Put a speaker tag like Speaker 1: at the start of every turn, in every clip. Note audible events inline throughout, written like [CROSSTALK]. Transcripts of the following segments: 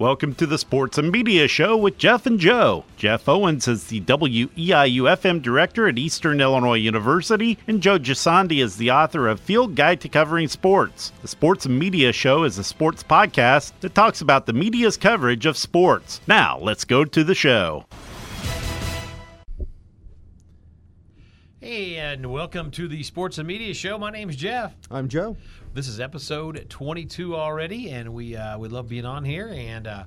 Speaker 1: Welcome to the Sports and Media Show with Jeff and Joe. Jeff Owens is the WEIU FM director at Eastern Illinois University, and Joe Gisondi is the author of Field Guide to Covering Sports. The Sports and Media Show is a sports podcast that talks about the media's coverage of sports. Now, let's go to the show.
Speaker 2: And welcome to the Sports and Media Show. My name's Jeff.
Speaker 3: I'm Joe.
Speaker 2: This is episode 22 already, and we uh, we love being on here. And uh,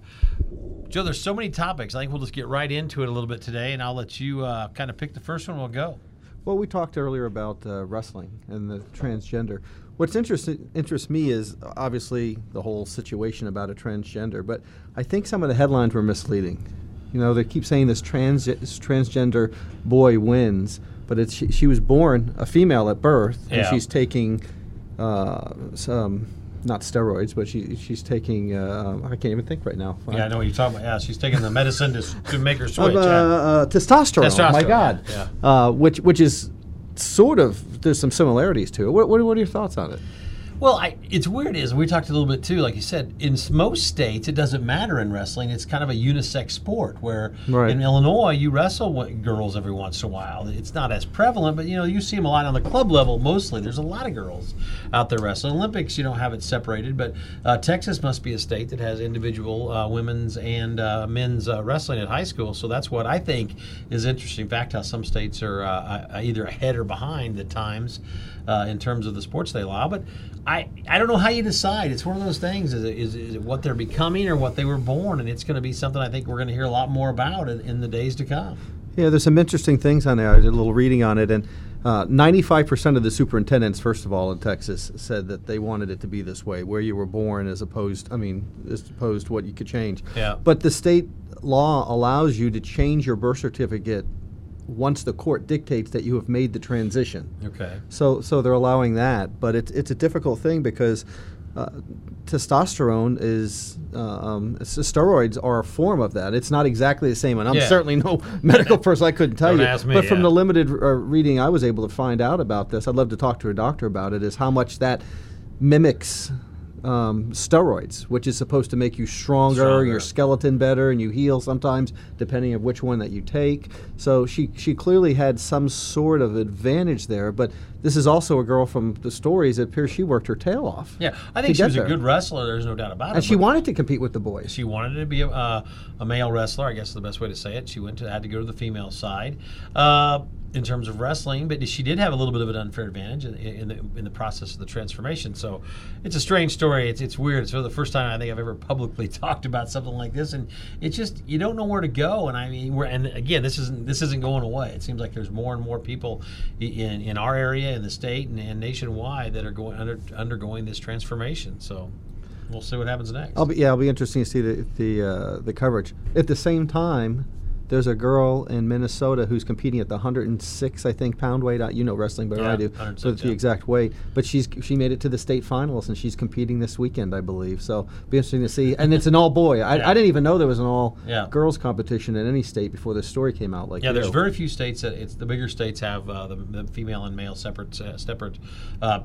Speaker 2: Joe, there's so many topics. I think we'll just get right into it a little bit today, and I'll let you uh, kind of pick the first one. We'll go.
Speaker 3: Well, we talked earlier about uh, wrestling and the transgender. What's interesting interests me is obviously the whole situation about a transgender, but I think some of the headlines were misleading. You know, they keep saying this trans this transgender boy wins, but she, she was born a female at birth, and
Speaker 2: Yeah.
Speaker 3: she's taking uh, some not steroids, but she she's taking uh, I can't even think right now.
Speaker 2: Yeah, I know what you're talking about. Yeah, she's taking the medicine to, to make her switch.
Speaker 3: uh,
Speaker 2: yeah.
Speaker 3: uh, testosterone. Oh my God.
Speaker 2: yeah,
Speaker 3: Uh, which which is sort of there's some similarities to it. What, what, what are your thoughts on it?
Speaker 2: Well, I, it's weird. Is we talked a little bit too, like you said. In most states, it doesn't matter in wrestling. It's kind of a unisex sport. Where
Speaker 3: Right.
Speaker 2: in Illinois, you wrestle with girls every once in a while. It's not as prevalent, but you know you see them a lot on the club level. Mostly, there's a lot of girls out there wrestling. Olympics, you don't have it separated, but uh, Texas must be a state that has individual uh, women's and uh, men's uh, wrestling at high school. So that's what I think is interesting. In fact, how some states are uh, uh, either ahead or behind the times uh, in terms of the sports they allow. But I, I I don't know how you decide. It's one of those things. Is it, is, is it what they're becoming or what they were born? And it's going to be something I think we're going to hear a lot more about in, in the days to come.
Speaker 3: Yeah, there's some interesting things on there. I did a little reading on it, and uh, 95% of the superintendents, first of all, in Texas, said that they wanted it to be this way, where you were born, as opposed, I mean, as opposed to what you could change.
Speaker 2: Yeah.
Speaker 3: But the state law allows you to change your birth certificate once the court dictates that you have made the transition.
Speaker 2: Okay.
Speaker 3: So, so they're allowing that, but it's it's a difficult thing because uh, testosterone is uh, um, steroids are a form of that. It's not exactly the same, and I'm
Speaker 2: Yeah.
Speaker 3: certainly no [LAUGHS] medical person. I couldn't tell
Speaker 2: Don't
Speaker 3: you.
Speaker 2: ask me,
Speaker 3: but from
Speaker 2: yeah.
Speaker 3: the limited uh, reading I was able to find out about this, I'd love to talk to a doctor about it. Is how much that mimics. Um, steroids, which is supposed to make you stronger,
Speaker 2: Stronger.
Speaker 3: your skeleton better, and you heal sometimes depending on which one that you take. So she she clearly had some sort of advantage there. But this is also a girl from the stories. It appears she worked her tail off.
Speaker 2: Yeah, I think she was a good wrestler. There's no doubt about it.
Speaker 3: and she wanted to compete with the boys.
Speaker 2: She wanted to be a, uh, a male wrestler. I guess is the best way to say it. She went to had to go to the female side uh, in terms of wrestling, but she did have a little bit of an unfair advantage in, in the in the process of the transformation. So it's a strange story. It's it's weird. It's for the first time I think I've ever publicly [LAUGHS] talked about something like this, and it's just you don't know where to go. And I mean, we're and again, this isn't this isn't going away. It seems like there's more and more people in in our area, in the state, and, and nationwide that are going under undergoing this transformation. So. We'll see what happens next.
Speaker 3: I'll be yeah, it'll be interesting to see the the uh, the coverage. At the same time, there's a girl in Minnesota who's competing at the 106, I think, pound weight. You know wrestling better than I do, so it's the exact weight. But she's she made it to the state finals and she's competing this weekend, I believe. So be interesting to see. And it's an all boy. I,
Speaker 2: Yeah.
Speaker 3: I didn't even know there was an all
Speaker 2: Yeah.
Speaker 3: girls competition in any state before this story came out. Like
Speaker 2: Yeah, there's
Speaker 3: you.
Speaker 2: very few states that it's the bigger states have uh, the, the female and male separate uh, separate uh,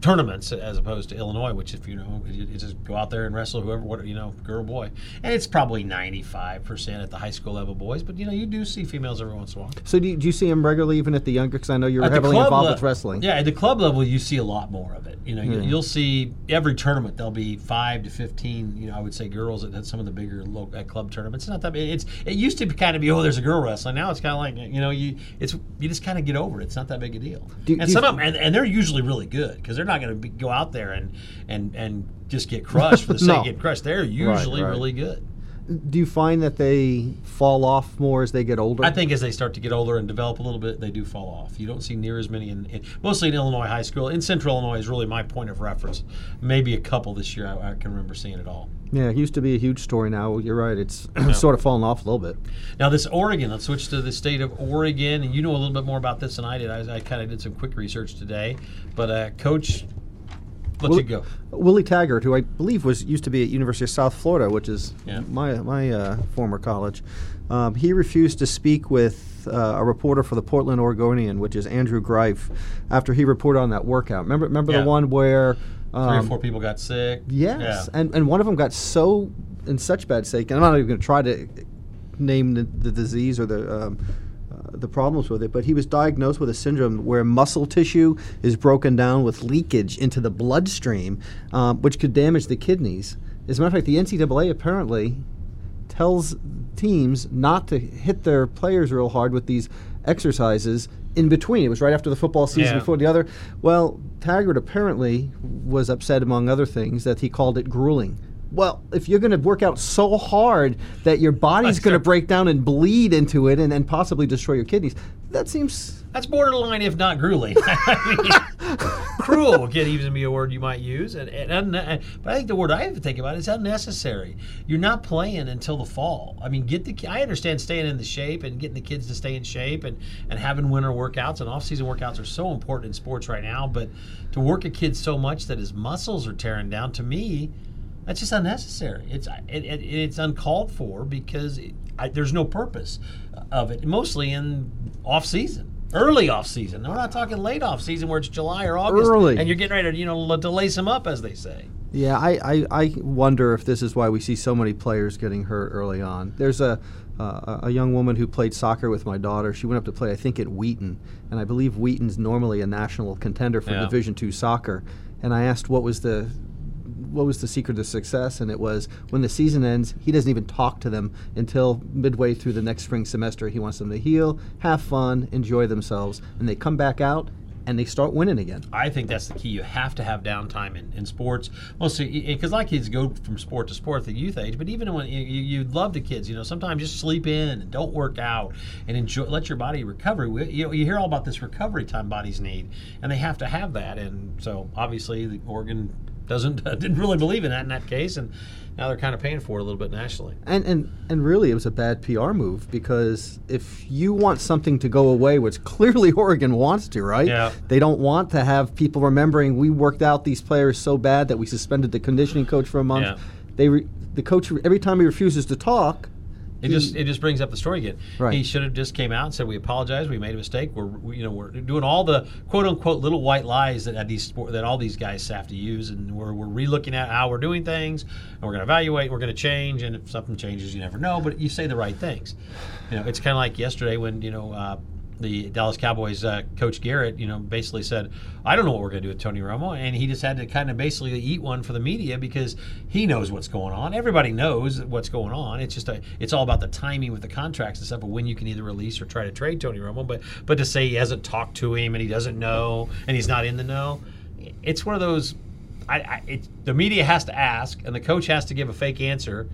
Speaker 2: tournaments as opposed to Illinois, which if you know you, you just go out there and wrestle whoever what you know girl boy, and it's probably 95 percent at the high school level boys, but you know you do see females every once in a while.
Speaker 3: So do you, do you see them regularly, even at the younger? Because I know you're
Speaker 2: At
Speaker 3: heavily involved
Speaker 2: le-
Speaker 3: with wrestling.
Speaker 2: Yeah, at the club level, you see a lot more of it. You know, you,
Speaker 3: Yeah.
Speaker 2: you'll see every tournament there'll be five to fifteen. You know, I would say girls at, at some of the bigger local, at club tournaments. It's not that big. It's it used to be kind of be oh, there's a girl wrestling. Now it's kind of like you know you it's you just kind of get over it. It's not that big a deal.
Speaker 3: Do-
Speaker 2: and
Speaker 3: do
Speaker 2: some of them and, and they're usually really good because they're not going to go out there and and and just get crushed for the sake [LAUGHS]
Speaker 3: No.
Speaker 2: of getting crushed. They're usually
Speaker 3: right.
Speaker 2: really good.
Speaker 3: Do you find that they fall off more as they get older?
Speaker 2: I think as they start to get older and develop a little bit, they do fall off. You don't see near as many in, in mostly in Illinois high school. In Central Illinois is really my point of reference. Maybe a couple this year I, I can remember seeing it all.
Speaker 3: Yeah, it used to be a huge story. Now you're right; it's [CLEARS THROAT] sort of fallen off a little bit.
Speaker 2: Now this Oregon, let's switch to the state of Oregon, and you know a little bit more about this than I did. I, I kind of did some quick research today, but uh, Coach, let
Speaker 3: Will-
Speaker 2: you go.
Speaker 3: Willie Taggart, who I believe was used to be at University of South Florida, which is
Speaker 2: Yeah.
Speaker 3: my my uh, former college, um, he refused to speak with uh, a reporter for the Portland Oregonian, which is Andrew Greif, after he reported on that workout. Remember, remember
Speaker 2: Yeah.
Speaker 3: the one where
Speaker 2: Three or
Speaker 3: um,
Speaker 2: four people got sick.
Speaker 3: Yes, and and one of them got so in such bad state. And I'm not even going to try to name the, the disease or the um, the problems with it, but he was diagnosed with a syndrome where muscle tissue is broken down with leakage into the bloodstream, um, which could damage the kidneys. As a matter of fact, the NCAA apparently tells teams not to hit their players real hard with these exercises in between. It was right after the football season
Speaker 2: Yeah.
Speaker 3: before the other. Well, Taggart apparently was upset, among other things, that he called it grueling. Well, if you're going to work out so hard that your body's going to break down and bleed into it and, and possibly destroy your kidneys, that seems.
Speaker 2: That's borderline, if not grueling. [LAUGHS] I mean, cruel could even be a word you might use. And, and, unne- but I think the word I have to think about is unnecessary. You're not playing until the fall. I mean, get the. I understand staying in the shape and getting the kids to stay in shape and, and having winter workouts and off-season workouts are so important in sports right now. But to work a kid so much that his muscles are tearing down, to me, that's just unnecessary. It's it, it, it's uncalled for because it, I, there's no purpose of it. Mostly in off season, early off season. We're not talking late off season where it's July or August,
Speaker 3: Early.
Speaker 2: and you're getting ready to you know to lace them up as they say.
Speaker 3: Yeah, I, I, I wonder if this is why we see so many players getting hurt early on. There's a, uh, a young woman who played soccer with my daughter. She went up to play, I think, at Wheaton, and I believe Wheaton's normally a national contender for
Speaker 2: Yeah.
Speaker 3: Division two soccer. And I asked what was the what was the secret to success, and it was when the season ends, he doesn't even talk to them until midway through the next spring semester. He wants them to heal, have fun, enjoy themselves, and they come back out and they start winning again.
Speaker 2: I think that's the key. You have to have downtime in, in sports. Mostly because a lot of kids go from sport to sport at the youth age. But even when you, you love the kids, you know, sometimes just sleep in and don't work out and enjoy. Let your body recover. You you hear all about this recovery time bodies need, and they have to have that. And so obviously, the Oregon doesn't [LAUGHS] didn't really believe in that in that case, and now they're kind of paying for it a little bit nationally.
Speaker 3: And, and and really, it was a bad PR move because if you want something to go away, which clearly [LAUGHS] Oregon wants to, right?
Speaker 2: Yeah.
Speaker 3: They don't want to have people remembering we worked out these players so bad that we suspended the conditioning coach for a month.
Speaker 2: Yeah.
Speaker 3: They re, the coach every time he refuses to talk.
Speaker 2: It just it just brings up the story again.
Speaker 3: Right.
Speaker 2: He should have just came out and said we apologize. We made a mistake. We're we, you know we're doing all the quote unquote little white lies that these sport, that all these guys have to use, and we're we're relooking at how we're doing things, and we're going to evaluate. We're going to change, and if something changes, you never know. But you say the right things. You know, it's kind of like yesterday when you know. Uh, the Dallas Cowboys uh, coach Garrett, you know, basically said, "I don't know what we're going to do with Tony Romo," and he just had to kind of basically eat one for the media because he knows what's going on. Everybody knows what's going on. It's just a, it's all about the timing with the contracts and stuff, of when you can either release or try to trade Tony Romo. But but to say he hasn't talked to him and he doesn't know and he's not in the know, it's one of those. I, I it, the media has to ask and the coach has to give a fake answer,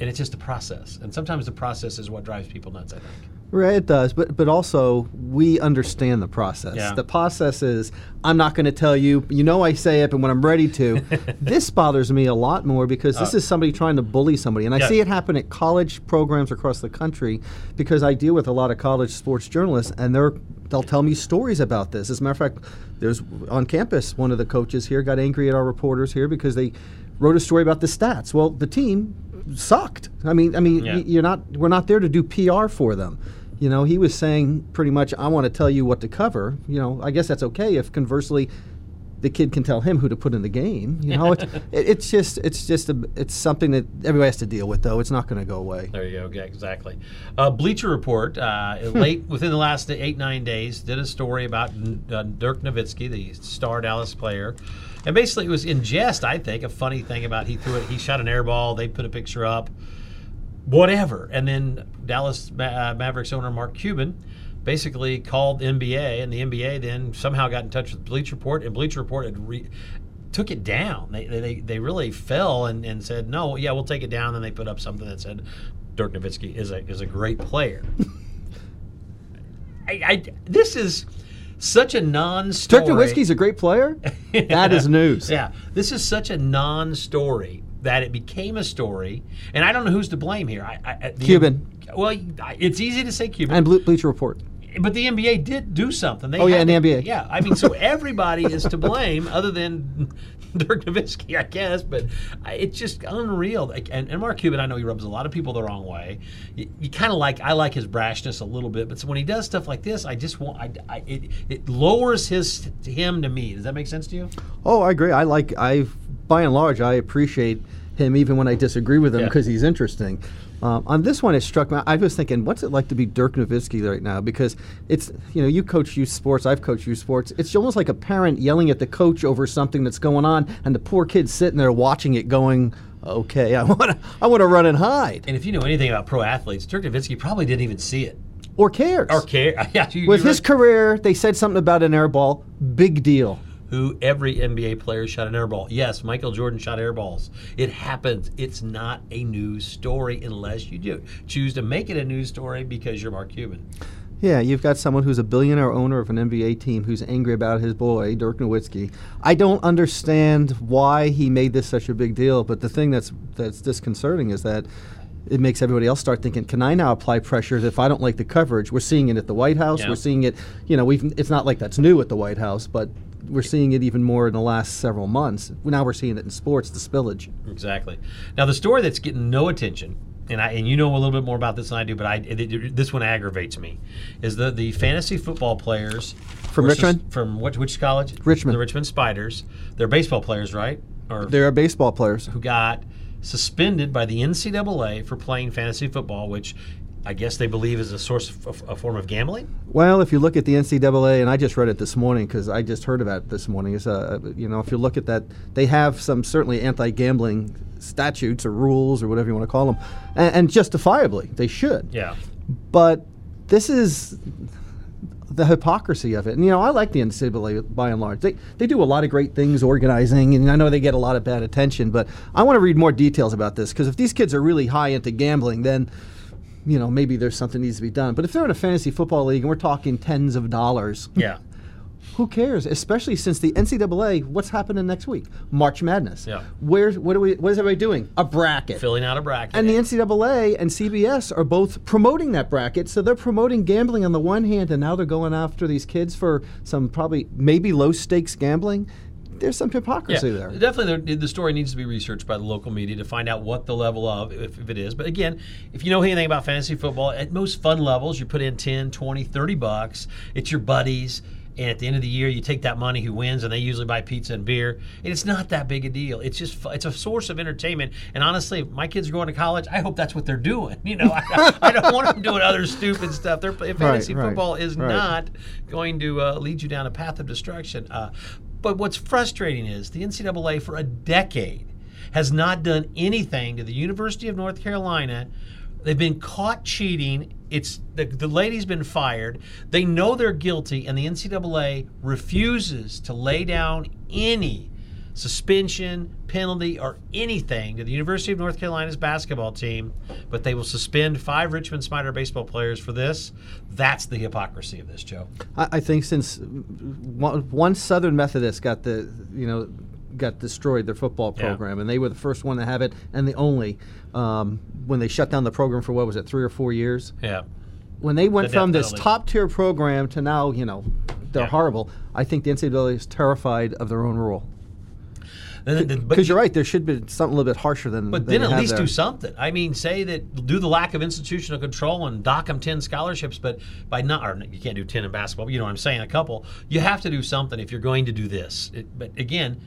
Speaker 2: and it's just a process. And sometimes the process is what drives people nuts. I think.
Speaker 3: Right, it does, but but also we understand the process.
Speaker 2: Yeah.
Speaker 3: The process is I'm not going to tell you. You know, I say it, but when I'm ready to, [LAUGHS] this bothers me a lot more because this
Speaker 2: Uh,
Speaker 3: is somebody trying to bully somebody, and I
Speaker 2: Yeah.
Speaker 3: see it happen at college programs across the country because I deal with a lot of college sports journalists, and they're they'll tell me stories about this. As a matter of fact, there's on campus one of the coaches here got angry at our reporters here because they wrote a story about the stats. Well, the team sucked. I mean, I mean,
Speaker 2: Yeah.
Speaker 3: y- you're not. We're not there to do PR for them. You know, he was saying pretty much, I want to tell you what to cover. You know, I guess that's okay if conversely, the kid can tell him who to put in the game. You know, it, [LAUGHS] it, it's just, it's just, a, it's something that everybody has to deal with. Though it's not going to go away.
Speaker 2: There you go. Yeah, exactly. Uh, Bleacher Report, uh, [LAUGHS] late within the last eight nine days, did a story about uh, Dirk Nowitzki, the star Dallas player, and basically it was in jest. I think a funny thing about he threw it. He shot an air ball. They put a picture up, whatever, and then Dallas Ma- uh, Mavericks owner Mark Cuban. Basically called the NBA, and the NBA then somehow got in touch with Bleacher Report, and Bleacher Report had re- took it down. They, they, they really fell and, and said, no, yeah, we'll take it down. And they put up something that said, Dirk Nowitzki is a, is a great player. [LAUGHS] I, I, this is such a non-story.
Speaker 3: Dirk Nowitzki's a great player. [LAUGHS] that is news.
Speaker 2: Yeah, this is such a non-story that it became a story, and I don't know who's to blame here. I, I, the-
Speaker 3: Cuban.
Speaker 2: Well, it's easy to say Cuban,
Speaker 3: And Ble- Bleacher Report.
Speaker 2: but the NBA did do something. They
Speaker 3: Oh, yeah,
Speaker 2: had
Speaker 3: and the NBA.
Speaker 2: Yeah, I mean, so [LAUGHS] everybody is to blame, other than [LAUGHS] Dirk Nowitzki, I guess. But it's just unreal. And, and Mark Cuban, I know he rubs a lot of people the wrong way. You, you kind of like I like his brashness a little bit, but so when he does stuff like this, I just want I, I, it it lowers his him to me. Does that make sense to you?
Speaker 3: Oh, I agree. I like. I by and large, I appreciate him even when I disagree with him
Speaker 2: Yeah.
Speaker 3: because he's interesting. Um, on this one, it struck me. I was thinking, what's it like to be Dirk Nowitzki right now? Because it's you know you coach youth sports, I've coached youth sports. It's almost like a parent yelling at the coach over something that's going on, and the poor kid's sitting there watching it, going, "Okay, I [LAUGHS] want to I want to run and hide,"
Speaker 2: And if you know anything about pro athletes, Dirk Nowitzki probably didn't even see it
Speaker 3: or cares.
Speaker 2: or care. [LAUGHS] Yeah, you,
Speaker 3: With his
Speaker 2: right.
Speaker 3: career, they said something about an air ball. Big deal.
Speaker 2: Who every NBA player shot an air ball. Yes, Michael Jordan shot air balls. It happens. It's not a news story unless you do choose to make it a news story because you're Mark Cuban.
Speaker 3: Yeah, you've got someone who's a billionaire owner of an NBA team who's angry about his boy, Dirk Nowitzki. I don't understand why he made this such a big deal, but the thing that's that's disconcerting is that it makes everybody else start thinking, can I now apply pressure if I don't like the coverage? We're seeing it at the White House.
Speaker 2: Yeah.
Speaker 3: We're seeing it, you know, we've, it's not like that's new at the White House, but we're seeing it even more in the last several months. Now we're seeing it in sports, the spillage.
Speaker 2: Exactly. Now the story that's getting no attention, and I and you know a little bit more about this than I do, but I it- this one aggravates me, is the the fantasy football players
Speaker 3: From Richmond?
Speaker 2: from which which college?
Speaker 3: Richmond.
Speaker 2: The Richmond Spiders. They're baseball players, right? Or
Speaker 3: they are baseball players.
Speaker 2: who got suspended by the NCAA for playing fantasy football, which I guess they believe is a source of a form of gambling.
Speaker 3: Well, if you look at the NCAA, and I just read it this morning because I just heard about it this morning. Is uh, you know, if you look at that, they have some certainly anti-gambling statutes or rules or whatever you want to call them, and, and justifiably they should.
Speaker 2: Yeah.
Speaker 3: But this is the hypocrisy of it. And you know, I like the NCAA by and large. They they do a lot of great things organizing, and I know they get a lot of bad attention. But I want to read more details about this because if these kids are really high into gambling, then you know maybe there's something needs to be done. But if they're in a fantasy football league and we're talking tens of dollars,
Speaker 2: Yeah.
Speaker 3: who cares? Especially since the NCAA, what's happening next week? March Madness.
Speaker 2: Yeah.
Speaker 3: Where's what are we? What is everybody doing? A bracket.
Speaker 2: Filling out a bracket.
Speaker 3: And the NCAA and CBS are both promoting that bracket. So they're promoting gambling on the one hand, and now they're going after these kids for some probably maybe low stakes gambling. There's some hypocrisy
Speaker 2: yeah,
Speaker 3: there.
Speaker 2: Definitely, the, the story needs to be researched by the local media to find out what the level of, if, if it is. But again, if you know anything about fantasy football, at most fun levels, you put in 10, 20, 30 bucks. It's your buddies. And at the end of the year, you take that money who wins, and they usually buy pizza and beer. And it's not that big a deal. It's just it's a source of entertainment. And honestly, if my kids are going to college, I hope that's what they're doing. [LAUGHS] You know, I, I don't want them doing other stupid stuff. They're, fantasy
Speaker 3: right,
Speaker 2: football is
Speaker 3: right.
Speaker 2: not going to uh, lead you down a path of destruction. Uh, but what's frustrating is the NCAA for a decade has not done anything to the University of North Carolina. They've been caught cheating. It's the, the lady's been fired. They know they're guilty, and the NCAA refuses to lay down any suspension, penalty, or anything to the University of North Carolina's basketball team, but they will suspend five Richmond Spider baseball players for this. That's the hypocrisy of this, Joe.
Speaker 3: I, I think since one, Southern Methodist got the you know got destroyed their football
Speaker 2: Yeah.
Speaker 3: program, and they were the first one to have it and the only um, when they shut down the program for what was it three or four years.
Speaker 2: Yeah.
Speaker 3: when they went
Speaker 2: The
Speaker 3: from this top tier program to now, you know, they're
Speaker 2: Yeah.
Speaker 3: horrible. I think the NCAA is terrified of their own rule.
Speaker 2: Then- then- but
Speaker 3: Because you're right, there should be something a little bit harsher than.
Speaker 2: The But
Speaker 3: than
Speaker 2: then at least
Speaker 3: there.
Speaker 2: do something. I mean, say that do the lack of institutional control and dock them ten scholarships, but by not, or you can't do ten in basketball. But you know what I'm saying? A couple. You have to do something if you're going to do this. It, but again,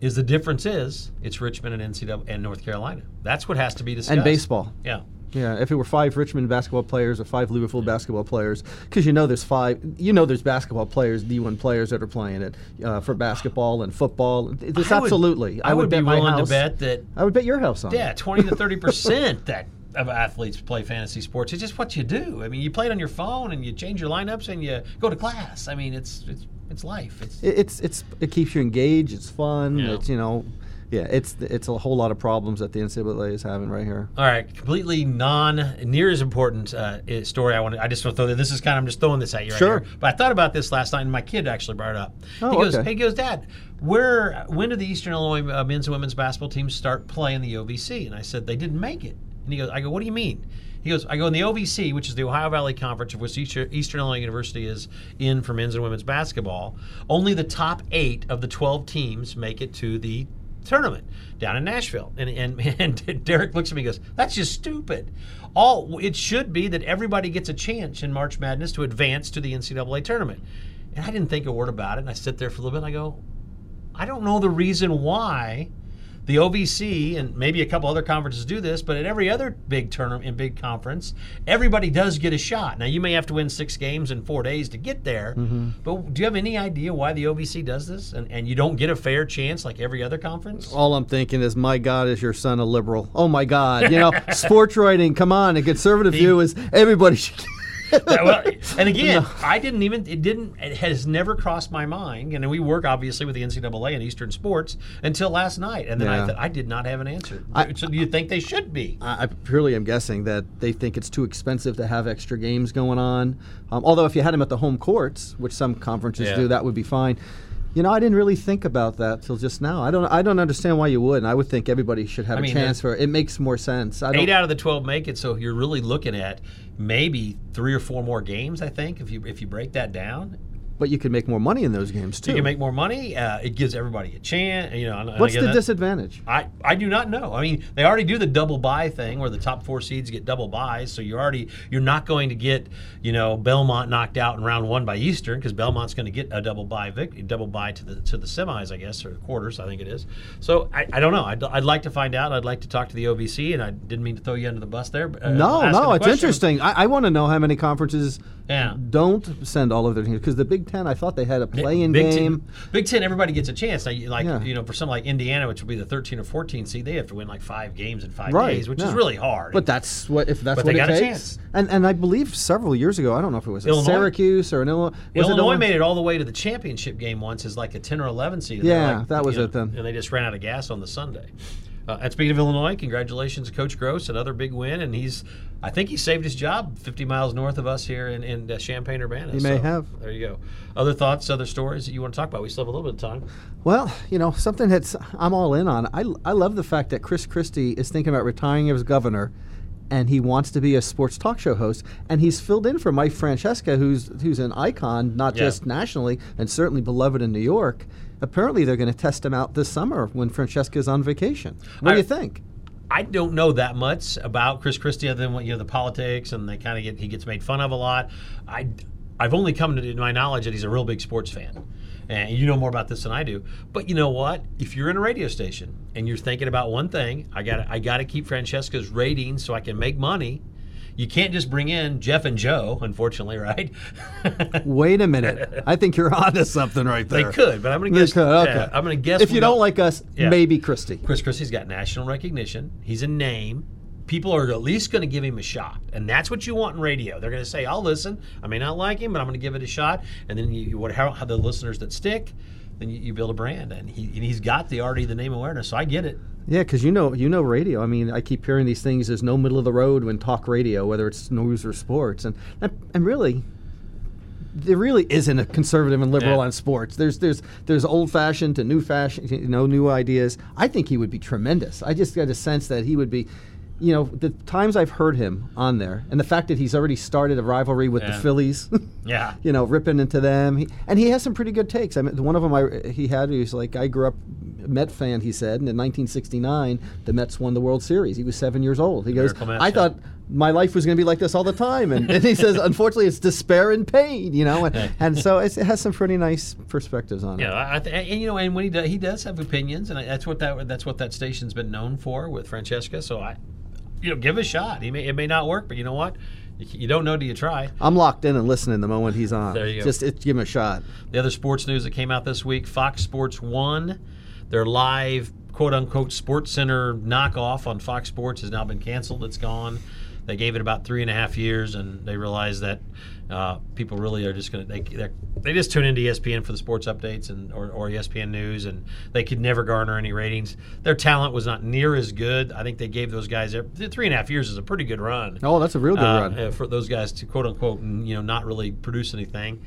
Speaker 2: is the difference is it's Richmond and NCAA and North Carolina. That's what has to be discussed.
Speaker 3: and baseball.
Speaker 2: Yeah.
Speaker 3: Yeah, if it were five Richmond basketball players or five Louisville basketball players, because you know there's five, you know there's basketball players, D1 players that are playing it uh, for basketball and football. It's
Speaker 2: I would-
Speaker 3: absolutely.
Speaker 2: I, would, be willing
Speaker 3: house,
Speaker 2: to bet that
Speaker 3: I would bet your house on. it.
Speaker 2: Yeah, twenty to thirty [LAUGHS] percent that of athletes play fantasy sports. It's just what you do. I mean, you play it on your phone and you change your lineups and you go to class. I mean, it's it's it's life. It's
Speaker 3: It, it's it's it keeps you engaged. It's fun.
Speaker 2: Yeah.
Speaker 3: It's you know, yeah. It's it's a whole lot of problems that the NCAA is having right here.
Speaker 2: all right. Completely non near as important uh, story. I want. I just want to throw that. This is kind. of I'm just throwing this at you right
Speaker 3: Sure.
Speaker 2: here. But I thought about this last night, and my kid actually brought it up.
Speaker 3: Oh,
Speaker 2: he goes,
Speaker 3: okay.
Speaker 2: "Hey, he goes, Dad, where? When do the Eastern Illinois uh, men's and women's basketball teams start playing the OVC?" And I said, "They didn't make it." And he goes, "I go, what do you mean?" He goes, I go in the OVC, which is the Ohio Valley Conference, of which Eastern, Eastern Illinois University is in for men's and women's basketball. Only the top eight of the 12 teams make it to the tournament down in Nashville. And, and, [LAUGHS] and Derek looks at me and goes, That's just stupid. All It should be that everybody gets a chance in March Madness to advance to the NCAA tournament. And I didn't think a word about it. And I sit there for a little bit and I go, I don't know the reason why the OVC and maybe a couple other conferences do this, but at every other big tournament and big conference, everybody does get a shot. Now you may have to win six games in four days to get there,
Speaker 3: Mm-hmm.
Speaker 2: but do you have any idea why the OVC does this? And, and you don't get a fair chance like every other conference?
Speaker 3: All I'm thinking is, my God, is your son a liberal? Oh my God, you know, [LAUGHS] sports writing. Come on, a conservative view is everybody should. [LAUGHS]
Speaker 2: Well, and again, [LAUGHS] I didn't even it didn't it has never crossed my mind. And we work obviously with the NCAA and Eastern Sports until last night, and then I
Speaker 3: Yeah.
Speaker 2: thought I did not have an answer.
Speaker 3: I-
Speaker 2: so do you think they should be?
Speaker 3: I I purely am guessing that they think it's too expensive to have extra games going on. Um, although if you had them at the home courts, which some conferences
Speaker 2: Yeah.
Speaker 3: do, that would be fine. You know, I didn't really think about that till just now. I don't. I don't understand why you would. And I would think everybody should have
Speaker 2: I
Speaker 3: a
Speaker 2: mean,
Speaker 3: chance for it. It makes more sense. I don't,
Speaker 2: Eight out of the twelve make it, so you're really looking at maybe three or four more games. I think if you if you break that down,
Speaker 3: but you can make more money in those games too.
Speaker 2: you can make more money. Uh, it gives everybody a chance. You know,
Speaker 3: What's the
Speaker 2: that-
Speaker 3: disadvantage?
Speaker 2: I, I do not know. I mean, they already do the double bye thing where the top four seeds get double byes. So you're already you're not going to get you know Belmont knocked out in round one by Eastern because Belmont's going to get a double bye vic, double bye to the to the semis, I guess, or quarters, I think it is. So I, I don't know. I'd, I'd like to find out. I'd like to talk to the OVC, and I didn't mean to throw you under the bus there. But, uh,
Speaker 3: no, no, it's
Speaker 2: question.
Speaker 3: interesting. I, I want to know how many conferences
Speaker 2: Yeah.
Speaker 3: don't send all of their teams because the Big Ten. I thought they had a play-in
Speaker 2: Big
Speaker 3: game.
Speaker 2: Ten, Big Ten, everybody gets a chance. Like
Speaker 3: Yeah.
Speaker 2: you know, for some like Indiana, which will be the 13 or 14 seed, they have to win like five games in five
Speaker 3: Right,
Speaker 2: days, which
Speaker 3: yeah.
Speaker 2: is really hard.
Speaker 3: But that's what if that's
Speaker 2: But
Speaker 3: what
Speaker 2: they
Speaker 3: it
Speaker 2: got a chance.
Speaker 3: And and I believe several years ago, I don't know if it was
Speaker 2: Illinois?
Speaker 3: Syracuse or an Illinois. Was it
Speaker 2: Illinois made it all the way to the championship game once as like a 10 or 11 seed.
Speaker 3: Yeah,
Speaker 2: like,
Speaker 3: that was
Speaker 2: you
Speaker 3: it then.
Speaker 2: And they just ran out of gas on the Sunday. Uh, and speaking of Illinois, congratulations to Coach Groce, another big win, and he's, I think he saved his job 50 miles north of us here in, in uh, Champaign Urbana.
Speaker 3: He may
Speaker 2: So,
Speaker 3: have.
Speaker 2: There you go. Other thoughts, other stories that you want to talk about? We still have a little bit of time.
Speaker 3: Well, you know, something that's I'm all in on. I I love the fact that Chris Christie is thinking about retiring as governor. And he wants to be a sports talk show host, and he's filled in for Mike Francesa, who's who's an icon, not
Speaker 2: Yeah.
Speaker 3: just nationally and certainly beloved in New York. Apparently, they're going to test him out this summer when Francesa's on vacation. What
Speaker 2: I-
Speaker 3: do you think?
Speaker 2: I don't know that much about Chris Christie other than what you know the politics and they kind of get he gets made fun of a lot. I I've only come to my knowledge that he's a real big sports fan. And you know more about this than I do. But you know what? If you're in a radio station and you're thinking about one thing, I got I got to keep Francesa's ratings so I can make money. You can't just bring in Jeff and Joe, unfortunately, [LAUGHS] right?
Speaker 3: Wait a minute. I think you're [LAUGHS] onto something right there.
Speaker 2: they could, but I'm going to guess.
Speaker 3: could, okay.
Speaker 2: yeah, I'm going to guess
Speaker 3: If you don't like us,
Speaker 2: Yeah.
Speaker 3: maybe Christie.
Speaker 2: Chris Christie's got national recognition. He's a name. People are at least going to give him a shot, and that's what you want in radio. They're going to say, "I'll listen. I may not like him, but I'm going to give it a shot." And then you, you what how, how the listeners that stick, then you, you build a brand, and he and he's got the already the name awareness. So I get it.
Speaker 3: Yeah, because you know, you know, radio. I mean, I keep hearing these things. There's no middle of the road when talk radio, whether it's news or sports, and and really, there really isn't a conservative and liberal
Speaker 2: Yeah.
Speaker 3: on sports. There's there's there's old fashioned to new fashion, you know, new ideas. I think he would be tremendous. I just got a sense that he would be. You know, the times I've heard him on there, and the fact that he's already started a rivalry with
Speaker 2: Yeah.
Speaker 3: the Phillies, [LAUGHS]
Speaker 2: Yeah.
Speaker 3: you know, ripping into them. He, and he has some pretty good takes. I mean, one of them I, he had, he was like, I grew up Met fan, he said, and in 1969, the Mets won the World Series. He was seven years old. He goes,
Speaker 2: Miracle
Speaker 3: I thought my life was going to be like this all the time. And, and he says, [LAUGHS] unfortunately, it's despair and pain, you know? And, and so it's, it has some pretty nice perspectives on
Speaker 2: Yeah,
Speaker 3: it.
Speaker 2: Th- and you know, and when he does, he does have opinions, and that's what that that's what that station's been known for with Francesa. So I, you know, give it a shot. He may it may not work, but you know what? You, you don't know till you try.
Speaker 3: I'm locked in and listening the moment he's on.
Speaker 2: There you go.
Speaker 3: Just it, give him a shot.
Speaker 2: The other sports news that came out this week Fox Sports 1, their live quote unquote Sports Center knockoff on Fox Sports has now been canceled. It's gone. They gave it about three and a half years, and they realized that uh, people really are just going to they they're- just tune into ESPN for the sports updates and or, or ESPN news, and they could never garner any ratings. Their talent was not near as good. I think they gave those guys three and a half years is a pretty good run.
Speaker 3: Oh, that's a real good
Speaker 2: uh,
Speaker 3: run.
Speaker 2: uh, for those guys to quote unquote you know not really produce anything.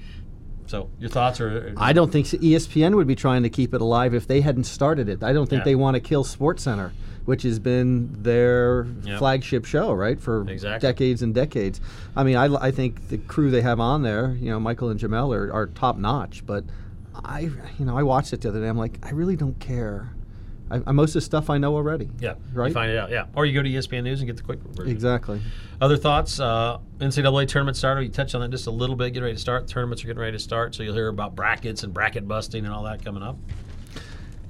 Speaker 2: So your thoughts are?
Speaker 3: I don't think ESPN would be trying to keep it alive if they hadn't started it. I don't think
Speaker 2: Yeah.
Speaker 3: they want to kill Sports Center, which has been their
Speaker 2: Yep.
Speaker 3: flagship show, right, for
Speaker 2: Exactly.
Speaker 3: decades and decades. I mean, I, I think the crew they have on there, you know, Michael and Jemele are, are top notch. But I, you know, I watched it the other day. I'm like, I really don't care. I, I, most of the stuff I know already.
Speaker 2: Yeah,
Speaker 3: Right?
Speaker 2: You find it out. Yeah, or you go to ESPN News and get the quick version.
Speaker 3: Exactly.
Speaker 2: Other thoughts? Uh, NCAA tournament started. You touched on that just a little bit. Getting ready to start. Tournaments are getting ready to start, so you'll hear about brackets and bracket busting and all that coming up.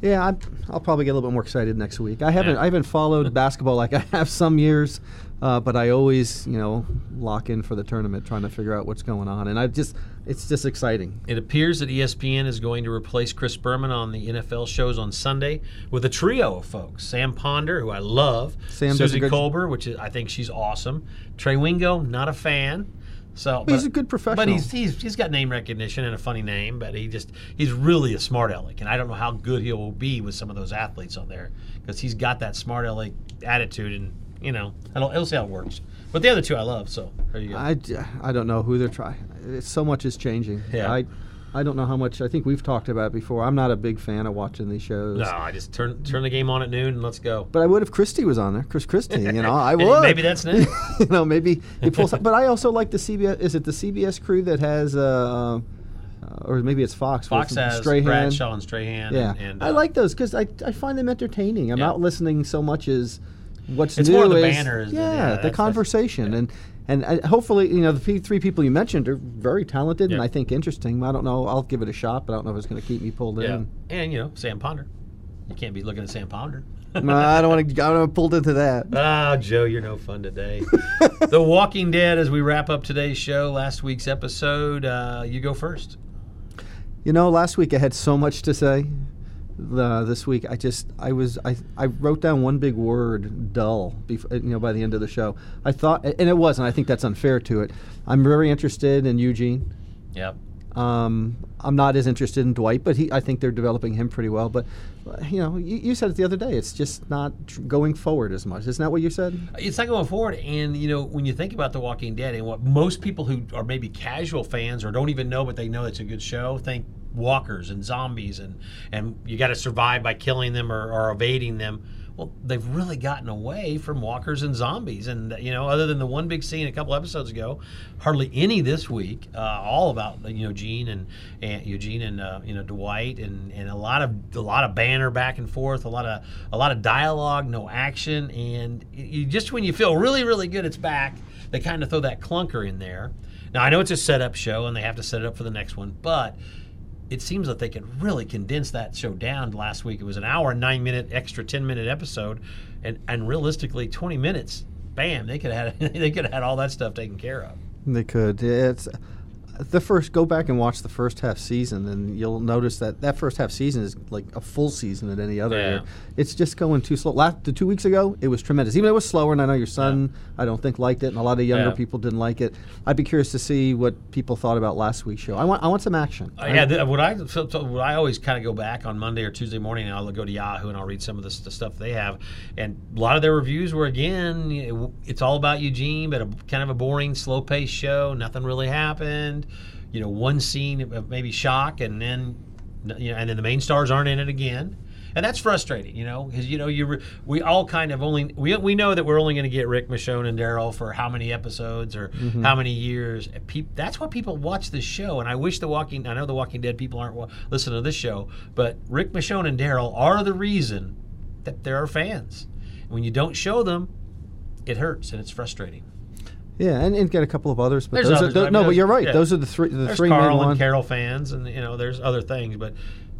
Speaker 3: Yeah, I'm, I'll probably get a little bit more excited next week. I haven't
Speaker 2: Yeah.
Speaker 3: I haven't followed [LAUGHS] basketball like I have some years, uh, but I always you know lock in for the tournament, trying to figure out what's going on, and I just it's just exciting.
Speaker 2: It appears that ESPN is going to replace Chris Berman on the NFL shows on Sunday with a trio of folks: Sam Ponder, who I love,
Speaker 3: Sam Suzy
Speaker 2: Kolber, which is, I think she's awesome, Trey Wingo, not a fan. So,
Speaker 3: But he's a good
Speaker 2: But
Speaker 3: professional.
Speaker 2: he's, he's he's got name recognition and a funny name, but he just he's really a smart aleck, and I don't know how good he will be with some of those athletes on there because he's got that smart aleck attitude, and you know, I don't, we'll see how it works. But the other two I love, so there you go.
Speaker 3: I, I don't know who they're trying. It's, so much is changing.
Speaker 2: Yeah.
Speaker 3: I I don't know how much. I think we've talked about it before. I'm not a big fan of watching these shows.
Speaker 2: no, I just turn turn the game on at noon and let's go.
Speaker 3: But I would if Christie was on there. Chris Christie, you know, I [LAUGHS] would.
Speaker 2: maybe that's new. [LAUGHS]
Speaker 3: you know, maybe he pulls. but I also like the CBS. Is it the CBS crew that has, uh, uh, or maybe it's Fox?
Speaker 2: Fox has
Speaker 3: Strahan.
Speaker 2: Bradshaw and Strahan.
Speaker 3: Yeah,
Speaker 2: and, and,
Speaker 3: I
Speaker 2: uh,
Speaker 3: like those because I, I find them entertaining. I'm
Speaker 2: Yeah.
Speaker 3: not listening so much as what's
Speaker 2: It's
Speaker 3: new
Speaker 2: more the
Speaker 3: is
Speaker 2: banners
Speaker 3: yeah,
Speaker 2: yeah,
Speaker 3: the conversation and and uh, hopefully you know the p- three people you mentioned are very talented and I think interesting. I don't know. I'll give it a shot, but I don't know if it's going to keep me pulled
Speaker 2: Yeah,
Speaker 3: in.
Speaker 2: and you know Sam Ponder. You can't be looking at Sam Ponder. [LAUGHS]
Speaker 3: no, I don't want to. I don't want pulled into that.
Speaker 2: Ah, Joe, you're no fun today. [LAUGHS] the Walking Dead. As we wrap up today's show, last week's episode, uh, you go first.
Speaker 3: You know, last week I had so much to say. Uh, this week I just I was I, I wrote down one big word dull before, you know by the end of the show. I thought and it wasn't. I think that's unfair to it. I'm very interested in Eugene.
Speaker 2: Yep.
Speaker 3: um, I'm not as interested in Dwight but he I think they're developing him pretty well. But you know you, you said it the other day it's just not tr- going forward as much. Isn't that what you said?
Speaker 2: It's not going forward, and you know when you think about The Walking Dead, and what most people who are maybe casual fans or don't even know, but they know it's a good show, think walkers and zombies, and and you got to survive by killing them or, or evading them. Well, they've really gotten away from walkers and zombies, and you know, other than the one big scene a couple episodes ago, hardly any this week. Uh, all about you know Gene and, and Eugene and uh, you know Dwight, and, and a lot of a lot of banner back and forth, a lot of a lot of dialogue, no action, and you just when you feel really really good, it's back. They kind of throw that clunker in there. Now I know it's a setup show, and they have to set it up for the next one, but it seems that they could really condense that show down last week. It was an hour nine minute extra ten minute episode, and and realistically twenty minutes. Bam! They could have had [LAUGHS] they could have had all that stuff taken care of.
Speaker 3: They could. It's the first. Go back and watch the first half season, and you'll notice that that first half season is like a full season at any other
Speaker 2: Yeah.
Speaker 3: year. It's just going too slow. Last the two weeks ago, it was tremendous. Even though it was slower, and I know your son, I don't think liked it, and a lot of younger
Speaker 2: Yeah.
Speaker 3: people didn't like it. I'd be curious to see what people thought about last week's show. I want. I want some action.
Speaker 2: Uh, yeah, th- what I so, so what I always kind of go back on Monday or Tuesday morning, and I'll go to Yahoo and I'll read some of the, the stuff they have, and a lot of their reviews were again, know, it's all about Eugene, but a kind of a boring, slow paced show. Nothing really happened. You know, one scene of maybe shock, and then you know, and then the main stars aren't in it again. And that's frustrating, you know, because you know you re- we all kind of only we, we know that we're only going to get Rick Michonne and Daryl for how many episodes or mm-hmm. how many years. Peop- that's why people watch this show. And I wish the Walking I know the Walking Dead people aren't wa- listening to this show, but Rick Michonne and Daryl are the reason that there are fans. When you don't show them, it hurts and it's frustrating.
Speaker 3: Yeah, and, and get a couple of others. But
Speaker 2: There's
Speaker 3: those
Speaker 2: others,
Speaker 3: are,
Speaker 2: I
Speaker 3: tho-
Speaker 2: mean,
Speaker 3: no, but you're right.
Speaker 2: yeah.
Speaker 3: Those are the three. The
Speaker 2: There's
Speaker 3: three main
Speaker 2: Carl and
Speaker 3: ones.
Speaker 2: Carol fans, and you know there's other things, but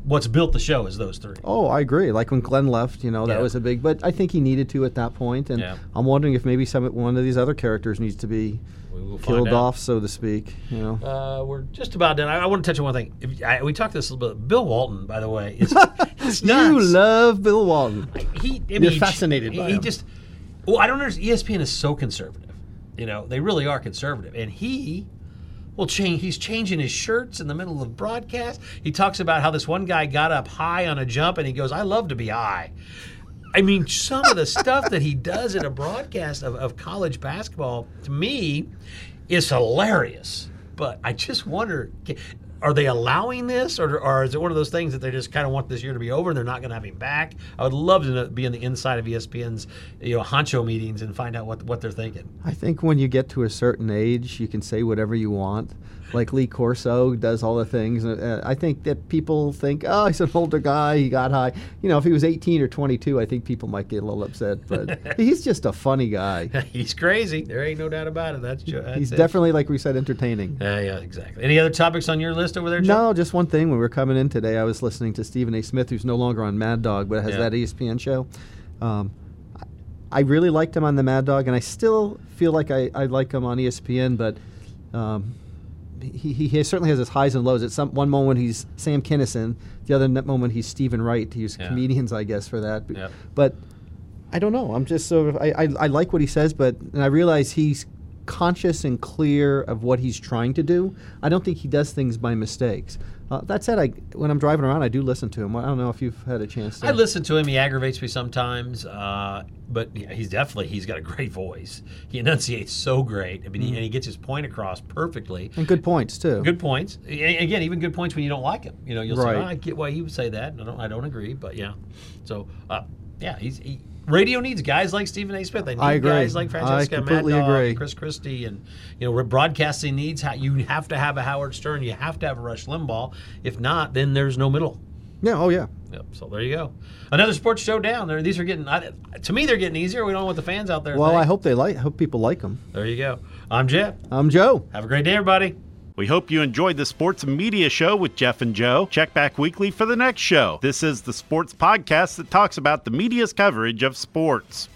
Speaker 2: what's built the show is those three.
Speaker 3: Oh, I agree. Like when Glenn left, you know, that
Speaker 2: Yeah.
Speaker 3: was a big. But I think he needed to at that point, and
Speaker 2: Yeah.
Speaker 3: I'm wondering if maybe some one of these other characters needs to be
Speaker 2: We will find
Speaker 3: killed off, so to speak. You know.
Speaker 2: Uh, we're just about done. I, I want to touch on one thing. If, I, we talked this a little bit. Bill Walton, by the way, is [LAUGHS] it's
Speaker 3: you love Bill Walton.
Speaker 2: he, I mean,
Speaker 3: You're fascinated
Speaker 2: He,
Speaker 3: by
Speaker 2: he
Speaker 3: him.
Speaker 2: just. Well, I don't understand. ESPN is so conservative. You know, they really are conservative, and he well, change. He's changing his shirts in the middle of broadcast. He talks about how this one guy got up high on a jump, and he goes, "I love to be high." I mean, some of the stuff that he does in a broadcast of, of college basketball to me is hilarious. But I just wonder are they allowing this, or, or is it one of those things that they just kind of want this year to be over and they're not going to have him back? I would love to be in the inside of ESPN's you know honcho meetings and find out what what they're thinking.
Speaker 3: I think when you get to a certain age, you can say whatever you want. Like Lee Corso does all the things. Uh, I think that people think, oh, he's an older guy. He got high. You know, if he was 18 or 22, I think people might get a little upset. But [LAUGHS] he's just a funny guy. [LAUGHS]
Speaker 2: he's crazy. There ain't no doubt about it. That's, that's
Speaker 3: he's
Speaker 2: it.
Speaker 3: definitely, like we said, entertaining.
Speaker 2: Yeah, yeah, exactly. Any other topics on your list over there, Joe?
Speaker 3: No, just one thing. When we were coming in today, I was listening to Stephen A. Smith, who's no longer on Mad Dog, but has
Speaker 2: Yeah.
Speaker 3: that ESPN show. Um, I- really liked him on the Mad Dog, and I still feel like I, I like him on ESPN, but um, he, he, certainly has his highs and lows. At some one moment he's Sam Kinison, the other moment he's Steven Wright. He was
Speaker 2: Yeah.
Speaker 3: comedians, I guess, for that. But,
Speaker 2: Yeah.
Speaker 3: but I don't know. I'm just sort of I, I, I like what he says, but and I realize he's conscious and clear of what he's trying to do. I don't think he does things by mistakes. Uh, that said, I when I'm driving around, I do listen to him. I don't know if you've had a chance to.
Speaker 2: I listen to him. He aggravates me sometimes, uh, but yeah, he's definitely he's got a great voice. He enunciates so great. I mean, he, and he gets his point across perfectly.
Speaker 3: and good points too.
Speaker 2: Good points. A- Again, even good points when you don't like him. You know, you'll
Speaker 3: Right.
Speaker 2: say, oh, "I get why he would say that." I don't, I don't agree, but yeah. So, uh, yeah, he's he, radio needs guys like Stephen A. Smith. They need
Speaker 3: I agree.
Speaker 2: guys like
Speaker 3: I
Speaker 2: Francesa Mad
Speaker 3: completely agree.
Speaker 2: and Chris Christie, and you know, broadcasting needs. You have to have a Howard Stern. You have to have a Rush Limbaugh. If not, then there's no middle.
Speaker 3: Yeah. Oh yeah.
Speaker 2: Yep. So there you go. Another sports show down there. These are getting I, to me. They're getting easier. We don't know what the fans out there.
Speaker 3: Well,
Speaker 2: think.
Speaker 3: I hope they like. Hope people like them.
Speaker 2: There you go. I'm Jeff.
Speaker 3: I'm Joe.
Speaker 2: Have a great day, everybody.
Speaker 1: We hope you enjoyed the Sports Media Show with Jeff and Joe. Check back weekly for the next show. This is the sports podcast that talks about the media's coverage of sports.